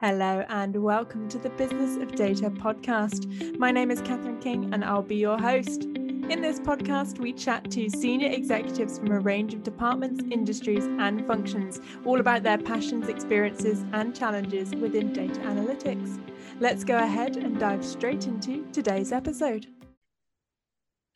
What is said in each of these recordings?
Hello, and welcome to the Business of Data podcast. My name is Catherine King, and I'll be your host. In this podcast, we chat to senior executives from a range of departments, industries, and functions, all about their passions, experiences, and challenges within data analytics. Let's go ahead and dive straight into today's episode.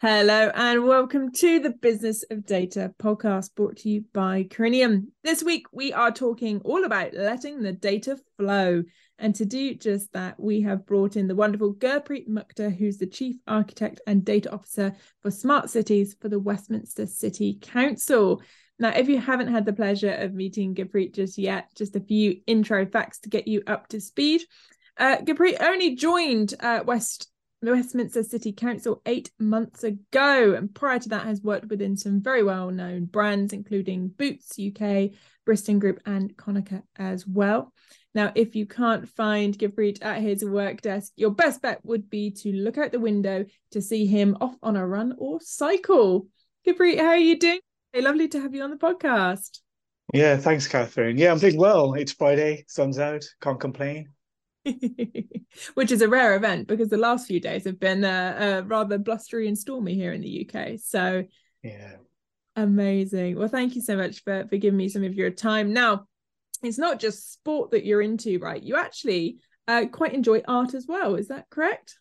Hello, and welcome to the Business of Data podcast brought to you by Corinium. This week, we are talking all about letting the data flow. And to do just that, we have brought in the wonderful Gurpreet Muctor, who's the Chief Architect and Data Officer for Smart Cities for the Westminster City Council. Now, if you haven't had the pleasure of meeting Gurpreet just yet, just a few intro facts to get you up to speed. Uh, only joined uh, West Westminster City Council eight months ago, and prior to that has worked within some very well-known brands, including Boots UK, Bristol Group, and Konica as well. Now, if you can't find Gurpreet at his work desk, your best bet would be to look out the window to see him off on a run or cycle. Gurpreet, how are you doing? Hey, lovely to have you on the podcast. Yeah, thanks, Catherine. Yeah, I'm doing well. It's Friday, sun's out, can't complain. which is a rare event because the last few days have been uh, uh, rather blustery and stormy here in the UK. So, yeah, amazing. Well, thank you so much for for giving me some of your time. Now, it's not just sport that you're into, right? You actually uh, quite enjoy art as well. Is that correct?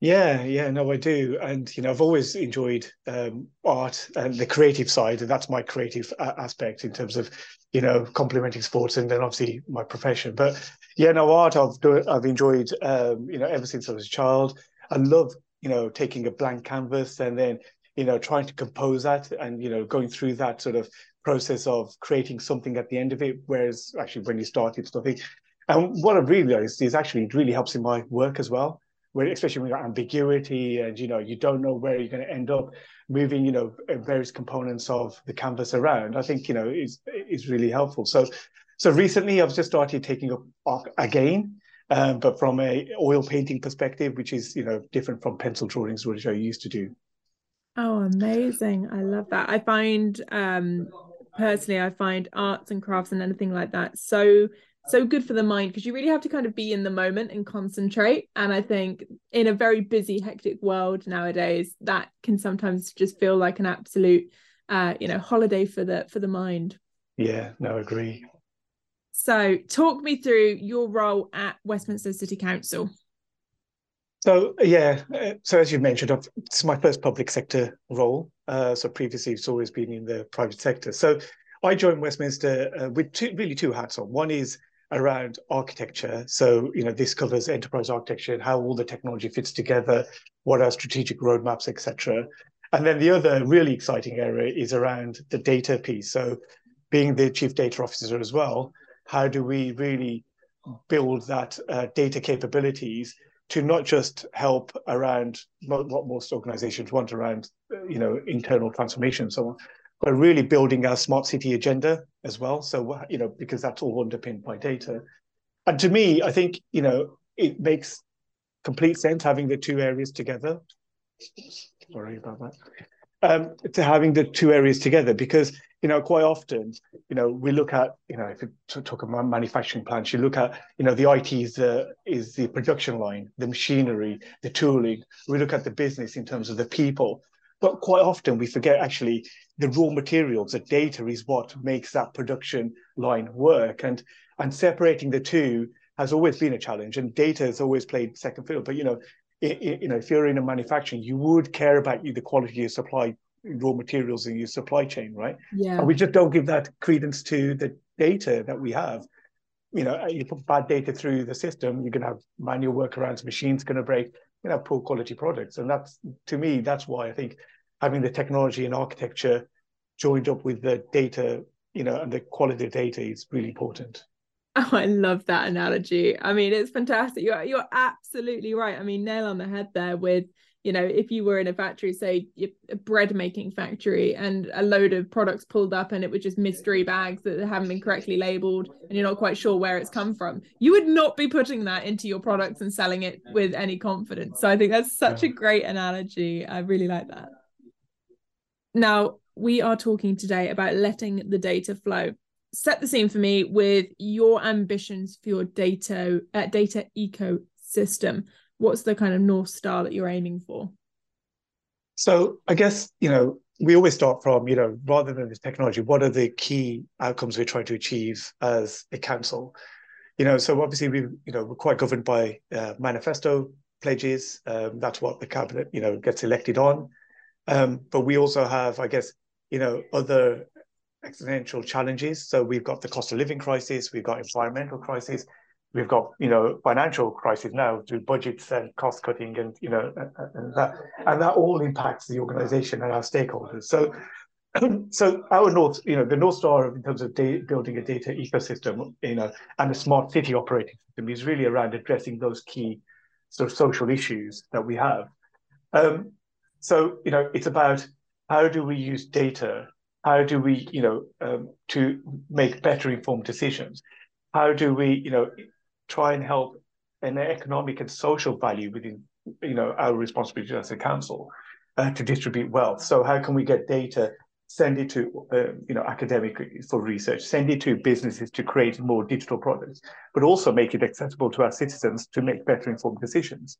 Yeah, yeah, no, I do, and you know, I've always enjoyed um, art and the creative side, and that's my creative aspect in terms of, you know, complementing sports and then obviously my profession. But yeah, no, art I've I've enjoyed, um, you know, ever since I was a child. I love, you know, taking a blank canvas and then, you know, trying to compose that and you know, going through that sort of process of creating something at the end of it. Whereas actually, when you start, it's nothing. And what I've realized is actually it really helps in my work as well where especially when you got ambiguity and you know you don't know where you're going to end up moving you know various components of the canvas around i think you know is is really helpful so so recently i've just started taking up art again um, but from a oil painting perspective which is you know different from pencil drawings which i used to do. Oh amazing. I love that. I find um personally i find arts and crafts and anything like that so so good for the mind because you really have to kind of be in the moment and concentrate. And i think in a very busy hectic world nowadays that can sometimes just feel like an absolute uh you know holiday for the for the mind. Yeah no agree so talk me through your role at westminster city council so yeah uh, so as you mentioned it's my first public sector role uh, so previously it's always been in the private sector so I joined Westminster uh, with two, really two hats on. One is around architecture. So, you know, this covers enterprise architecture and how all the technology fits together, what are strategic roadmaps, etc. And then the other really exciting area is around the data piece. So, being the chief data officer as well, how do we really build that uh, data capabilities to not just help around what most organizations want around, you know, internal transformation and so on, but really building our smart city agenda as well. So, you know, because that's all underpinned by data. And to me, I think, you know, it makes complete sense having the two areas together. Sorry about that. Um, to having the two areas together because you know quite often you know we look at you know if you talk about manufacturing plants you look at you know the IT is the is the production line the machinery the tooling we look at the business in terms of the people but quite often we forget actually the raw materials, the data is what makes that production line work. And and separating the two has always been a challenge. And data has always played second fiddle. But you know, you know, if you're in a manufacturing, you would care about you the quality of your supply raw materials in your supply chain, right? Yeah. And we just don't give that credence to the data that we have. You know, you put bad data through the system, you're going to have manual workarounds, machines going to break you know poor quality products and that's to me that's why i think having the technology and architecture joined up with the data you know and the quality of data is really important oh i love that analogy. I mean it's fantastic. You're you're absolutely right. I mean nail on the head there with you know if you were in a factory say a bread making factory and a load of products pulled up and it was just mystery bags that haven't been correctly labeled and you're not quite sure where it's come from you would not be putting that into your products and selling it with any confidence. So i think that's such a great analogy. I really like that. Now we are talking today about letting the data flow set the scene for me with your ambitions for your data uh, data ecosystem. What's the kind of north star that you're aiming for? So I guess you know we always start from you know rather than this technology, what are the key outcomes we're trying to achieve as a council? You know, so obviously we you know we're quite governed by uh, manifesto pledges. Um, that's what the cabinet you know gets elected on. Um, but we also have, I guess, you know, other existential challenges. So we've got the cost of living crisis, we've got environmental crisis, we've got you know financial crisis now through budgets and cost cutting and you know and that and that all impacts the organization and our stakeholders. So so our north you know the north star in terms of building a data ecosystem you know and a smart city operating system is really around addressing those key sort of social issues that we have. Um, so you know it's about how do we use data how do we, you know, um, to make better informed decisions? How do we, you know, try and help an economic and social value within, you know, our responsibility as a council uh, to distribute wealth? So how can we get data, send it to, uh, you know, academic for research, send it to businesses to create more digital products, but also make it accessible to our citizens to make better informed decisions?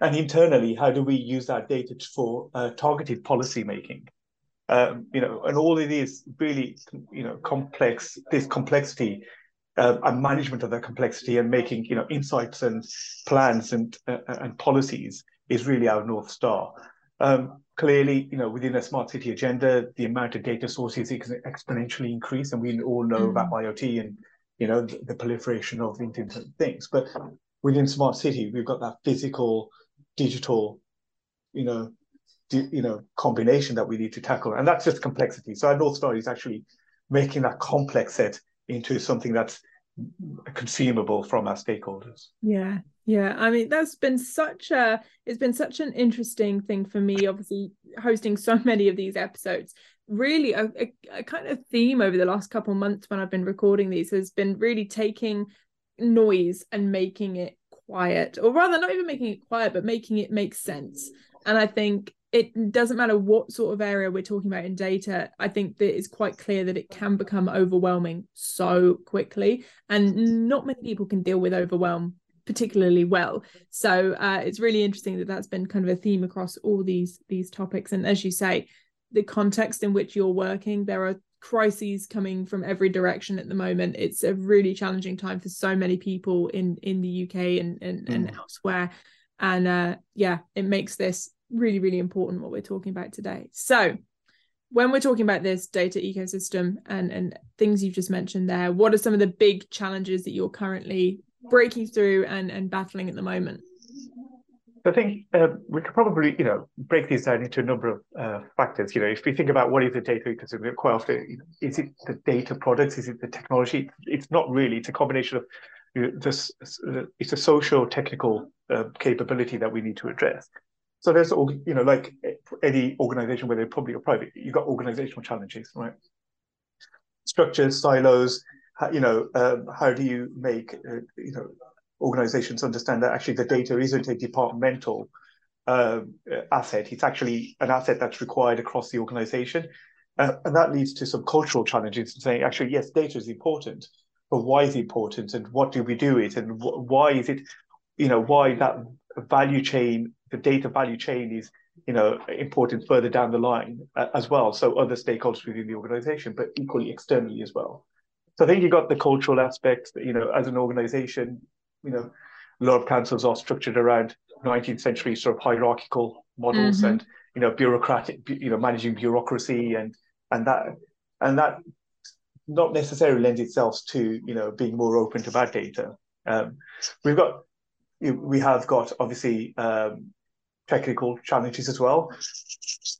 And internally, how do we use that data for uh, targeted policy making? Um, you know, and all of it is really, you know, complex, this complexity uh, and management of that complexity and making, you know, insights and plans and uh, and policies is really our North Star. Um, clearly, you know, within a smart city agenda, the amount of data sources is exponentially increase, and we all know mm. about IoT and, you know, the, the proliferation of Internet of Things. But within smart city, we've got that physical, digital, you know, you know combination that we need to tackle. And that's just complexity. So our north star is actually making that complex set into something that's consumable from our stakeholders. Yeah yeah. I mean that's been such a it's been such an interesting thing for me obviously hosting so many of these episodes. Really a, a, a kind of theme over the last couple months when i've been recording these has been really taking noise and making it quiet or rather not even making it quiet but making it make sense. And i think it doesn't matter what sort of area we're talking about in data i think that it's quite clear that it can become overwhelming so quickly. And not many people can deal with overwhelm particularly well. So uh, it's really interesting that that's been kind of a theme across all these these topics. And as you say the context in which you're working there are crises coming from every direction at the moment. It's a really challenging time for so many people in in the uk and and, mm. and elsewhere. And uh, yeah it makes this really, really important what we're talking about today. So, when we're talking about this data ecosystem and and things you've just mentioned there, what are some of the big challenges that you're currently breaking through and and battling at the moment? I think uh, we could probably, you know, break these down into a number of uh, factors. You know, if we think about what is the data ecosystem, quite often, is it the data products? Is it the technology? It's not really. It's a combination of you know, this. It's a social technical uh, capability that we need to address. So there's, all you know, like any organization, whether public or private, you've got organizational challenges, right? Structures, silos, you know, um, how do you make, uh, you know, organizations understand that actually the data isn't a departmental um, asset. It's actually an asset that's required across the organization. Uh, and that leads to some cultural challenges in saying, actually, yes, data is important, but why is it important and what do we do with it and wh- why is it, you know, why that value chain the data value chain is you know important further down the line uh, as well. So other stakeholders within the organization but equally externally as well. So i think you got the cultural aspects that, you know as an organization you know a lot of councils are structured around 19th century sort of hierarchical models mm-hmm. and you know bureaucratic you know managing bureaucracy and and that and that not necessarily lends itself to you know being more open to bad data. Um, we've got we have got obviously um, technical challenges as well.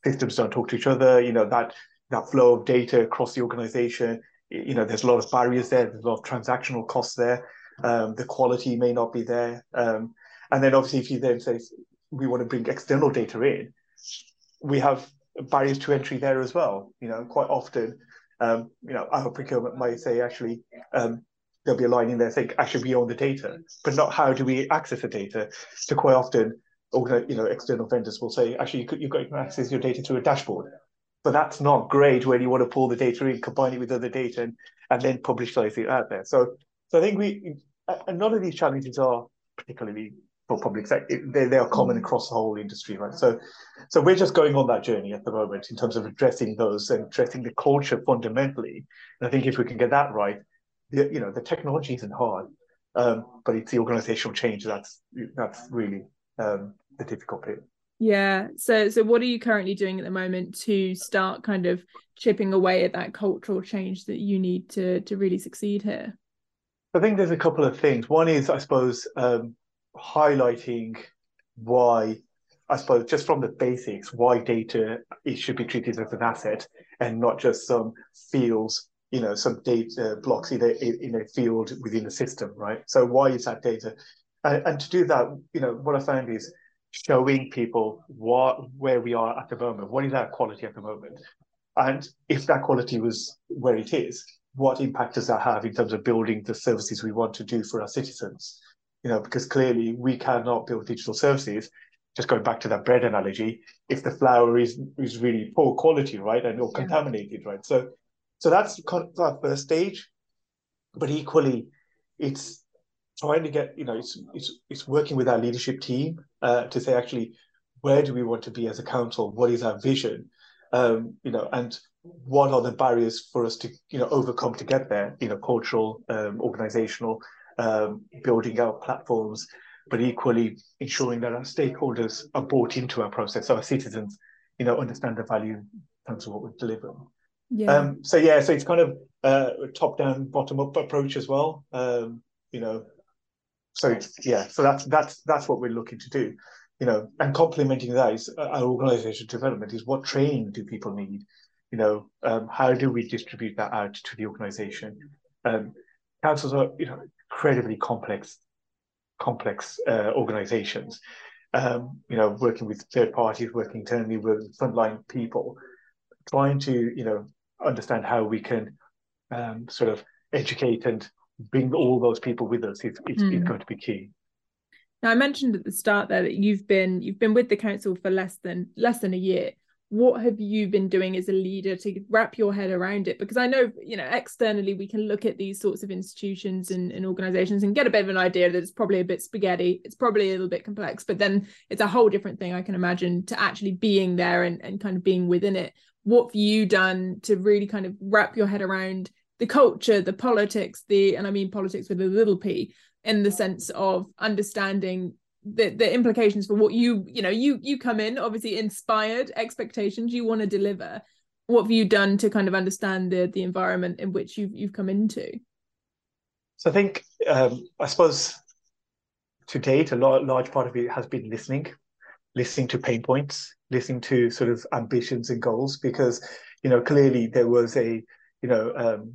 Systems don't talk to each other. You know that that flow of data across the organization. You know, there's a lot of barriers there. There's a lot of transactional costs there. Um, the quality may not be there. Um, and then obviously, if you then say we want to bring external data in, we have barriers to entry there as well. You know, quite often, um, you know, our procurement might say actually um, there'll be a line in there saying actually we own the data, but not how do we access the data. So quite often you know, external vendors will say, actually, you could, you've got you can access your data through a dashboard. but that's not great when you want to pull the data in, combine it with other data, and, and then publicize it out there. So, so I think we, and none of these challenges are particularly for public sector. They, they are common mm. across the whole industry, right? So, so we're just going on that journey at the moment in terms of addressing those and addressing the culture fundamentally. And I think if we can get that right, the, you know, the technology isn't hard, um, but it's the organizational change that's that's really um, the difficult bit. Yeah. So so what are you currently doing at the moment to start kind of chipping away at that cultural change that you need to to really succeed here? I think there's a couple of things. One is, I suppose, um, highlighting why, I suppose, just from the basics, why data it should be treated as an asset and not just some fields, you know, some data blocks in a in a field within the system, right? So why is that data? And, and to do that, you know, what I found is showing people what where we are at the moment. What is our quality at the moment? And if that quality was where it is, what impact does that have in terms of building the services we want to do for our citizens? You know, because clearly we cannot build digital services. Just going back to that bread analogy, if the flour is is really poor quality, right, and or yeah. contaminated, right? So, so that's that first stage. But equally, it's trying to get you know it's it's it's working with our leadership team uh, to say actually where do we want to be as a council? What is our vision? Um, you know and what are the barriers for us to you know overcome to get there? You know cultural um, organizational um, building out platforms but equally ensuring that our stakeholders are bought into our process so our citizens you know understand the value in terms of what we deliver yeah. Um, so yeah so it's kind of uh, a top down bottom up approach as well. Um, you know so yeah, so that's that's that's what we're looking to do, you know, and complementing that is uh, our organization development is what training do people need, you know, um, how do we distribute that out to the organization? Um, councils are you know incredibly complex, complex uh, organizations. Um, you know, working with third parties, working internally with frontline people, trying to you know understand how we can um, sort of educate and bring all those people with us is, is, mm. is going to be key. Now I mentioned at the start there that you've been you've been with the council for less than less than a year. What have you been doing as a leader to wrap your head around it? Because I know, you know, externally we can look at these sorts of institutions and, and organizations and get a bit of an idea that it's probably a bit spaghetti, it's probably a little bit complex, but then it's a whole different thing, I can imagine, to actually being there and, and kind of being within it. What have you done to really kind of wrap your head around the culture, the politics, the and I mean politics with a little p, in the sense of understanding the the implications for what you you know you you come in obviously inspired expectations you want to deliver. What have you done to kind of understand the the environment in which you've you've come into? So I think um, I suppose to date a large, large part of it has been listening, listening to pain points, listening to sort of ambitions and goals because you know clearly there was a you know um,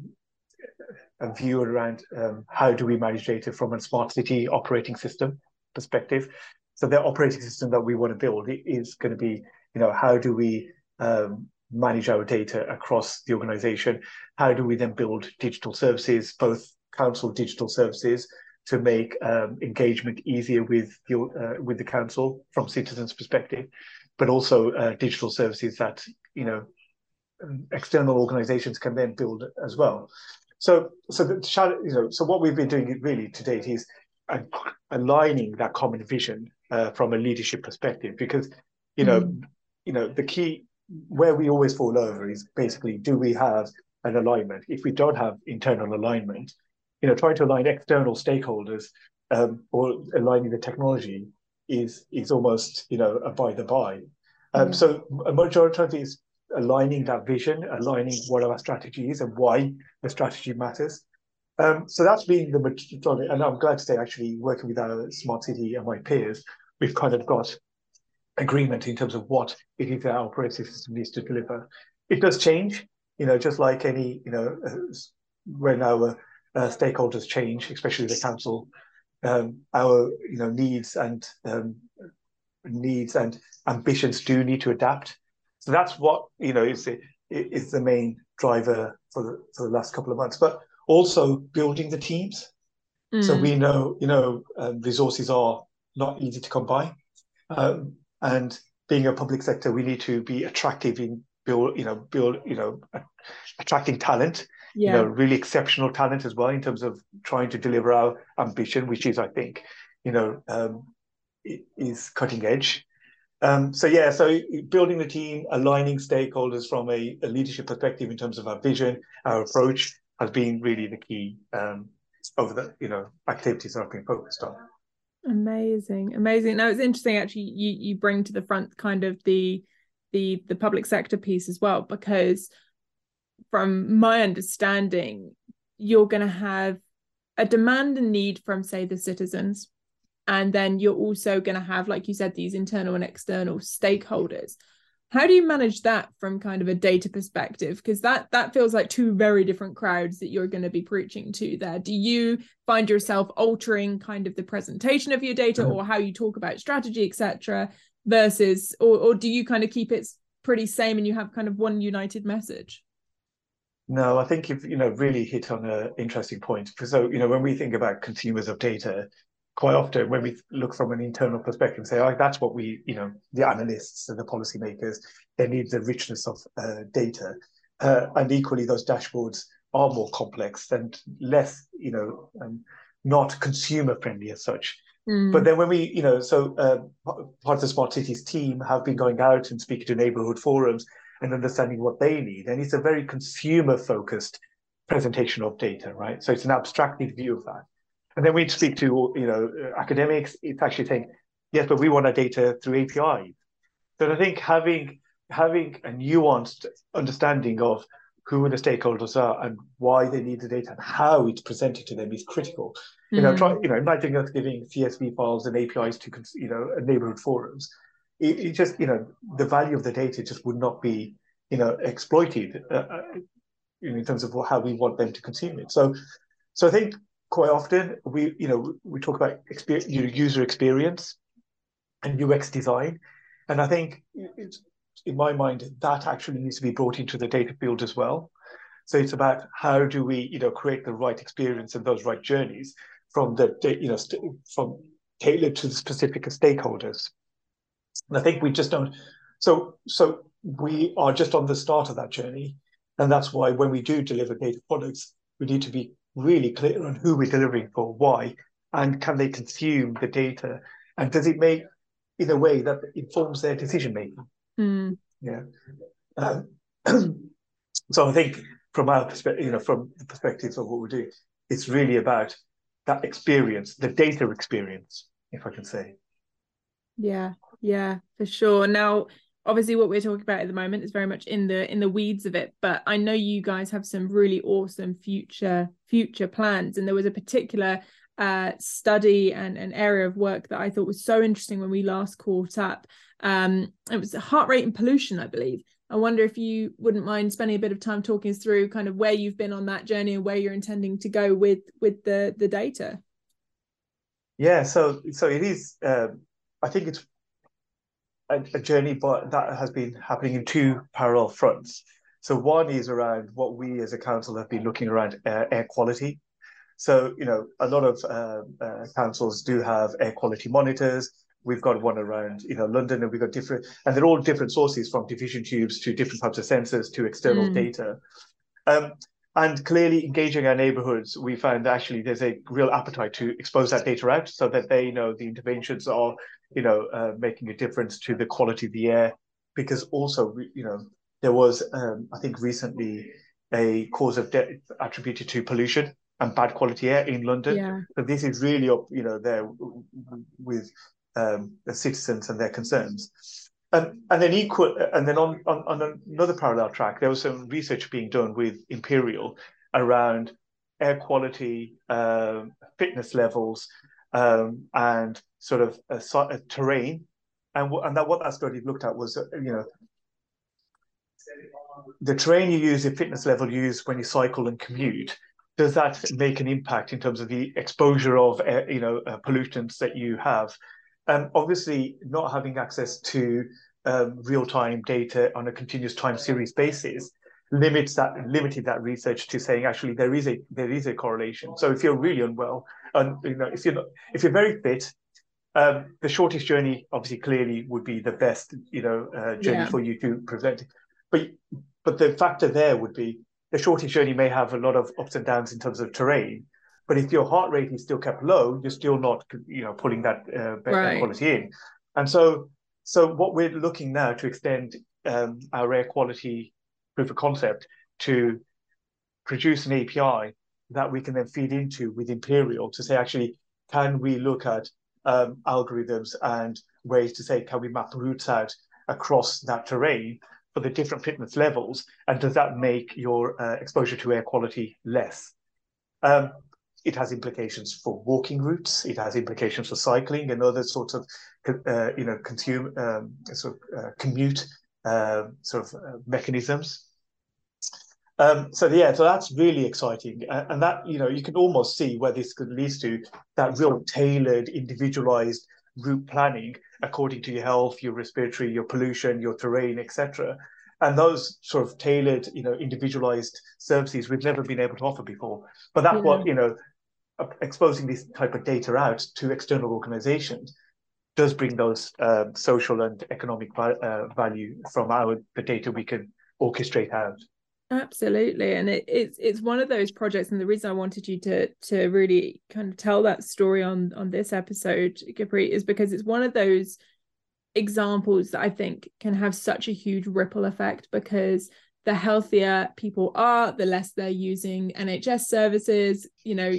a view around um, how do we manage data from a smart city operating system perspective. So the operating system that we want to build is going to be, you know, how do we um, manage our data across the organization? How do we then build digital services, both council digital services, to make um, engagement easier with the uh, with the council from citizens' perspective, but also uh, digital services that you know external organizations can then build as well. So, so the you know, so what we've been doing really to date is aligning that common vision uh, from a leadership perspective, because you know, mm. you know, the key where we always fall over is basically do we have an alignment? If we don't have internal alignment, you know, trying to align external stakeholders um, or aligning the technology is is almost you know a by the by. Um, mm. So a majority of these aligning that vision, aligning what our strategy is and why the strategy matters. Um, so that's been the majority, and I'm glad to say, actually, working with our smart city and my peers, we've kind of got agreement in terms of what it is our operating system needs to deliver. It does change, you know, just like any, you know, uh, when our uh, stakeholders change, especially the council, um, our, you know, needs and um, needs and ambitions do need to adapt. So that's what you know is the, is the main driver for the for the last couple of months. But also building the teams. Mm. So we know you know um, resources are not easy to come by, um, and being a public sector, we need to be attractive in build, you know, build, you know, attracting talent, yeah. you know, really exceptional talent as well in terms of trying to deliver our ambition, which is, I think, you know, um, is cutting edge. Um, so yeah, so building the team, aligning stakeholders from a, a, leadership perspective in terms of our vision, our approach has been really the key um, over the you know activities that I've been focused on. Amazing, amazing. Now it's interesting actually. You you bring to the front kind of the the the public sector piece as well because from my understanding, you're going to have a demand and need from say the citizens and then you're also going to have like you said these internal and external stakeholders how do you manage that from kind of a data perspective because that that feels like two very different crowds that you're going to be preaching to there do you find yourself altering kind of the presentation of your data mm-hmm. or how you talk about strategy etc versus or, or do you kind of keep it pretty same and you have kind of one united message no, I think you've you know really hit on an interesting point. Because so you know when we think about consumers of data, quite often when we look from an internal perspective and say, oh, that's what we, you know, the analysts and the policymakers, they need the richness of uh, data. Uh, and equally, those dashboards are more complex and less, you know, um, not consumer friendly as such. Mm. But then when we, you know, so uh, part of the Smart Cities team have been going out and speaking to neighborhood forums and understanding what they need. And it's a very consumer focused presentation of data, right? So it's an abstracted view of that. And then we'd speak to you know academics. It's actually saying, yes, but we want our data through APIs. So I think having having a nuanced understanding of who the stakeholders are and why they need the data and how it's presented to them is critical. Mm. You know, try mm. you know, imagine us giving CSV files and APIs to you know neighborhood forums. It, it, just you know the value of the data just would not be you know exploited uh, uh in terms of how we want them to consume it. So, so I think quite often we you know we talk about experience, user experience and UX design, and I think in my mind that actually needs to be brought into the data field as well. So it's about how do we you know create the right experience and those right journeys from the you know from tailored to the specific stakeholders. And I think we just don't. So so we are just on the start of that journey, and that's why when we do deliver data products, we need to be really clear on who we're delivering for, why, and can they consume the data, and does it make in a way that informs their decision making? Mm. Yeah. Um, so I think from our perspective, you know, from the perspective of what we do, it's really about that experience, the data experience, if I can say. Yeah, yeah, for sure. Now, obviously what we're talking about at the moment is very much in the in the weeds of it but i know you guys have some really awesome future future plans. And there was a particular uh, study and an area of work that i thought was so interesting when we last caught up. Um, it was heart rate and pollution i believe. I wonder if you wouldn't mind spending a bit of time talking us through kind of where you've been on that journey and where you're intending to go with with the the data. Yeah so so it is uh, i think it's a, a journey, but that has been happening in two parallel fronts. So one is around what we as a council have been looking around air, air quality. So you know, a lot of uh, uh, councils do have air quality monitors. We've got one around you know London, and we've got different, and they're all different sources from diffusion tubes to different types of sensors to external mm. data. Um, and clearly engaging our neighborhoods, we found actually there's a real appetite to expose that data out so that they know the interventions are, you know, uh, making a difference to the quality of the air. Because also, you know, there was, um, I think recently, a cause of death attributed to pollution and bad quality air in London. Yeah. So this is really up, you know, there with um, the citizens and their concerns. And, and then equal, and then on, on, on another parallel track, there was some research being done with Imperial around air quality, um, fitness levels, um, and sort of a, a terrain. And, and that what that study looked at was, uh, you know, the terrain you use, the fitness level you use when you cycle and commute, does that make an impact in terms of the exposure of, uh, you know, uh, pollutants that you have? Um, obviously, not having access to um, real-time data on a continuous time series basis limits that limited that research to saying actually there is a there is a correlation. So if you're really unwell, and you know if you're not, if you're very fit, um, the shortest journey obviously clearly would be the best you know uh, journey yeah. for you to prevent. but but the factor there would be the shortest journey may have a lot of ups and downs in terms of terrain, but if your heart rate is still kept low, you're still not you know pulling that uh, right. quality in, and so so what we're looking now to extend um, our air quality proof of concept to produce an API that we can then feed into with Imperial to say, actually, can we look at um, algorithms and ways to say, can we map routes out across that terrain for the different fitness levels? And does that make your uh, exposure to air quality less? Um, it has implications for walking routes. It has implications for cycling and other sorts of, uh, you know, consume um, sort of uh, commute uh, sort of uh, mechanisms. Um, so yeah, so that's really exciting, and that you know you can almost see where this could lead to that real tailored, individualized route planning according to your health, your respiratory, your pollution, your terrain, etc. And those sort of tailored, you know, individualized services we've never been able to offer before. But that's yeah. what you know, exposing this type of data out to external organizations does bring those uh, social and economic uh, value from our the data we can orchestrate out. Absolutely, and it, it's it's one of those projects, and the reason I wanted you to to really kind of tell that story on on this episode, Gurpreet, is because it's one of those examples that I think can have such a huge ripple effect because the healthier people are, the less they're using NHS services, you know,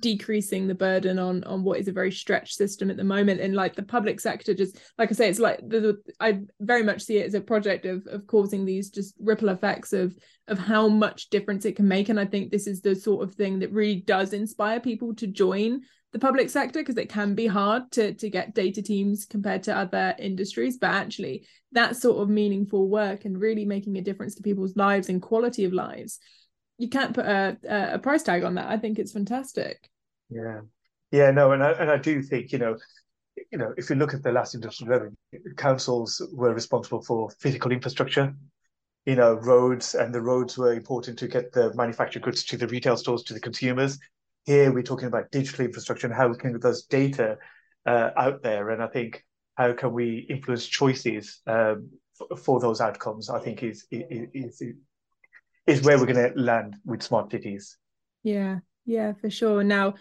decreasing the burden on on what is a very stretched system at the moment. And like the public sector, just like I say, it's like the, the, I very much see it as a project of of causing these just ripple effects of of how much difference it can make. And I think this is the sort of thing that really does inspire people to join the public sector because it can be hard to to get data teams compared to other industries but actually that sort of meaningful work and really making a difference to people's lives and quality of lives you can't put a, a price tag on that. I think it's fantastic. Yeah. Yeah no and I, and I do think you know you know if you look at the last industrial revolution councils were responsible for physical infrastructure. You know roads and the roads were important to get the manufactured goods to the retail stores to the consumers here we're talking about digital infrastructure and how we can get those data uh, out there. And I think how can we influence choices um, for, for, those outcomes? I think is is is where we're going to land with smart cities. Yeah, yeah, for sure. Now,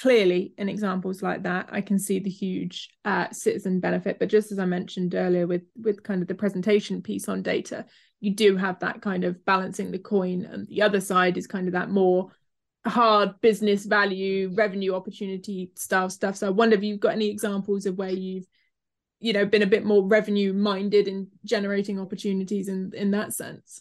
clearly, in examples like that, I can see the huge uh, citizen benefit. But just as I mentioned earlier, with with kind of the presentation piece on data, you do have that kind of balancing the coin, and the other side is kind of that more hard business value revenue opportunity style stuff. So i wonder if you've got any examples of where you've you know been a bit more revenue minded in generating opportunities in in that sense.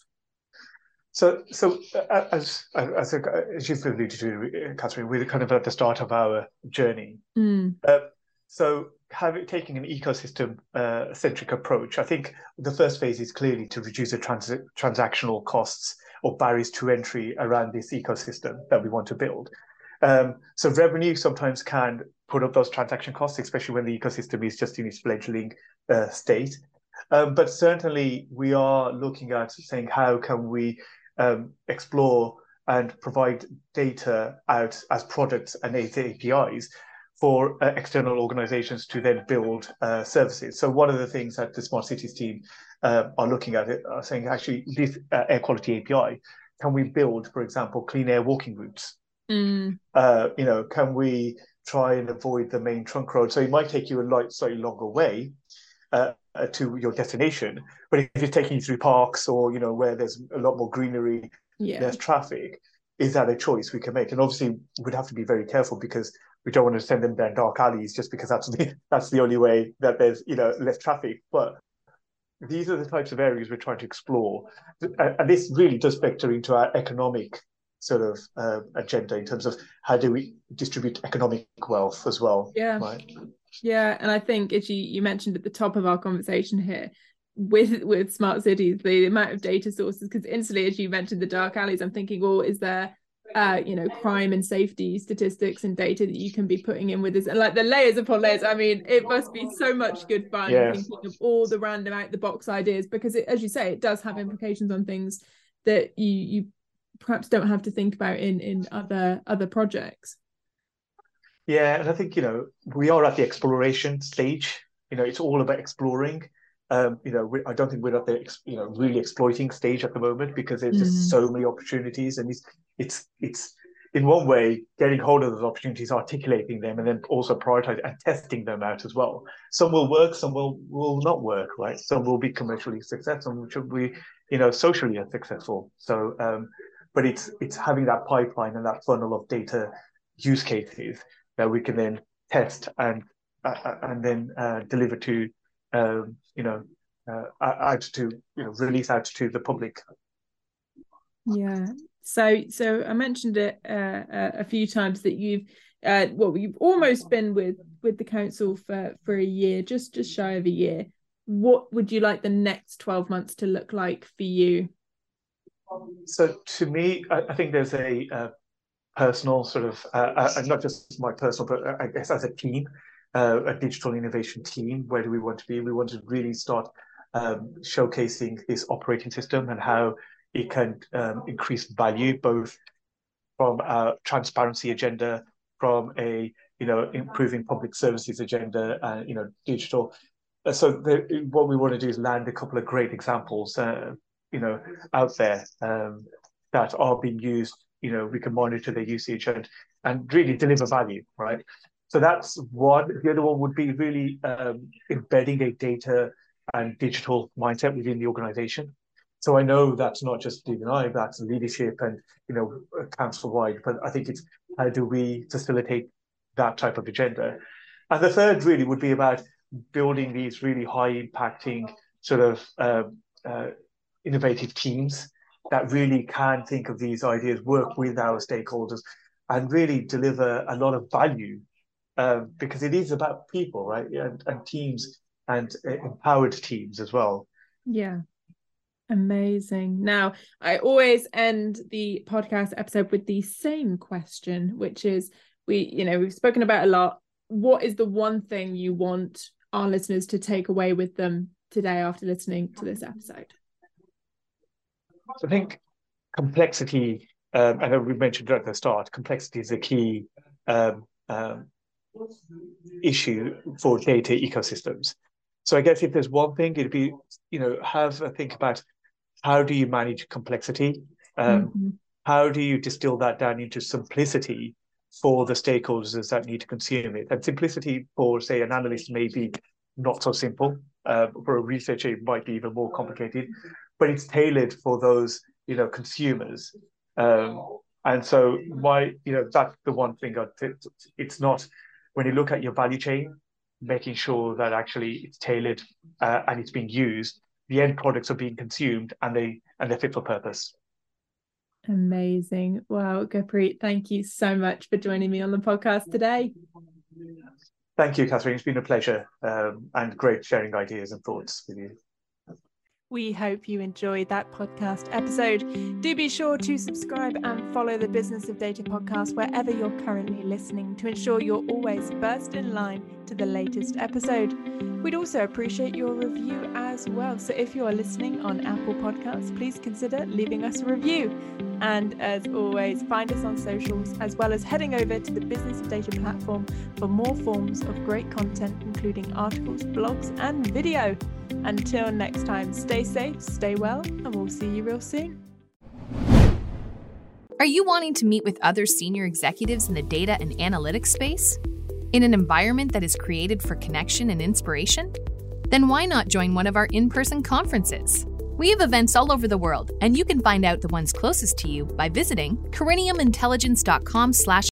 So so uh, as as, as you've alluded to catherine we're kind of at the start of our journey. Mm. uh, so having taking an ecosystem uh, centric approach i think the first phase is clearly to reduce the trans- transactional costs or barriers to entry around this ecosystem that we want to build. Um, so revenue sometimes can put up those transaction costs, especially when the ecosystem is just in its fledgling uh, state. Um, but certainly we are looking at saying how can we um, explore and provide data out as products and as APIs for uh, external organizations to then build uh, services. So one of the things that the Smart Cities team uh, are looking at it are saying actually this uh, air quality API, can we build, for example, clean air walking routes? Mm. Uh, you know, can we try and avoid the main trunk road? So it might take you a light, slightly longer way uh, uh, to your destination, but if it's taking you through parks or you know where there's a lot more greenery, yeah. less traffic, is that a choice we can make? And obviously, we'd have to be very careful because we don't want to send them down dark alleys just because that's the that's the only way that there's you know less traffic. But these are the types of areas we're trying to explore, and this really does factor into our economic sort of uh, agenda in terms of how do we distribute economic wealth as well. Yeah. Right. Yeah, and I think as you you mentioned at the top of our conversation here, with with smart cities, the amount of data sources, because instantly as you mentioned the dark alleys, I'm thinking, well, is there uh, you know, crime and safety statistics and data that you can be putting in with this, and like the layers upon layers. I mean, it must be so much good fun yes. thinking of all the random out the box ideas because, it, as you say, it does have implications on things that you you perhaps don't have to think about in in other other projects. Yeah, and I think you know we are at the exploration stage. You know, it's all about exploring. Um, you know, we, I don't think we're at the you know really exploiting stage at the moment because there's just mm-hmm. so many opportunities, and it's it's it's in one way getting hold of those opportunities, articulating them, and then also prioritizing and testing them out as well. Some will work, some will will not work, right? Some will be commercially successful, which will be you know socially successful. So, um, but it's it's having that pipeline and that funnel of data use cases that we can then test and uh, uh and then uh, deliver to um, you know, uh, out to you know release out to the public. Yeah. So so I mentioned it uh, a few times that you've uh, well you've almost been with with the council for for a year, just just shy of a year. What would you like the next twelve months to look like for you? So to me, I, I think there's a, a personal sort of uh, uh, not just my personal, but I guess as a team, uh, a digital innovation team. Where do we want to be? We want to really start um, showcasing this operating system and how it can um, increase value both from a transparency agenda, from a you know improving public services agenda, and you know digital. Uh, so the, what we want to do is land a couple of great examples, uh, you know, out there um, that are being used. You know, we can monitor their usage and and really deliver value, right? So that's one. The other one would be really um, embedding a data and digital mindset within the organization. So I know that's not just Steve and I, that's leadership and you know council wide. But I think it's how do we facilitate that type of agenda? And the third really would be about building these really high impacting sort of uh, uh, innovative teams that really can think of these ideas, work with our stakeholders, and really deliver a lot of value um, because it is about people, right? And, and teams and uh, empowered teams as well. Yeah. Amazing. Now, I always end the podcast episode with the same question, which is we, you know, we've spoken about a lot. What is the one thing you want our listeners to take away with them today after listening to this episode? So I think complexity, um, I know we mentioned at the start, complexity is a key um, um, issue for data ecosystems. So I guess if there's one thing, it'd be, you know, have a think about how do you manage complexity? Um, mm-hmm. How do you distill that down into simplicity for the stakeholders that need to consume it? And simplicity for, say, an analyst may be not so simple. Uh, for a researcher, it might be even more complicated, but it's tailored for those, you know, consumers. Um, and so my, you know, that's the one thing. I'd it's not when you look at your value chain, making sure that actually it's tailored uh, and it's being used, the end products are being consumed and they and they're fit for purpose. Amazing. Wow, Gurpreet, thank you so much for joining me on the podcast today. Thank you, Catherine. It's been a pleasure um, and great sharing ideas and thoughts with you. We hope you enjoyed that podcast episode. Do be sure to subscribe and follow the Business of Data podcast wherever you're currently listening to ensure you're always first in line to the latest episode. We'd also appreciate your review as well. So if you are listening on Apple Podcasts, please consider leaving us a review. And as always, find us on socials as well as heading over to the Business of Data platform for more forms of great content, including articles, blogs, and video. Until next time, stay safe, stay well, and we'll see you real soon. Are you wanting to meet with other senior executives in the data and analytics space? In an environment that is created for connection and inspiration? Then why not join one of our in person conferences? We have events all over the world, and you can find out the ones closest to you by visiting coriniumintelligence.com slash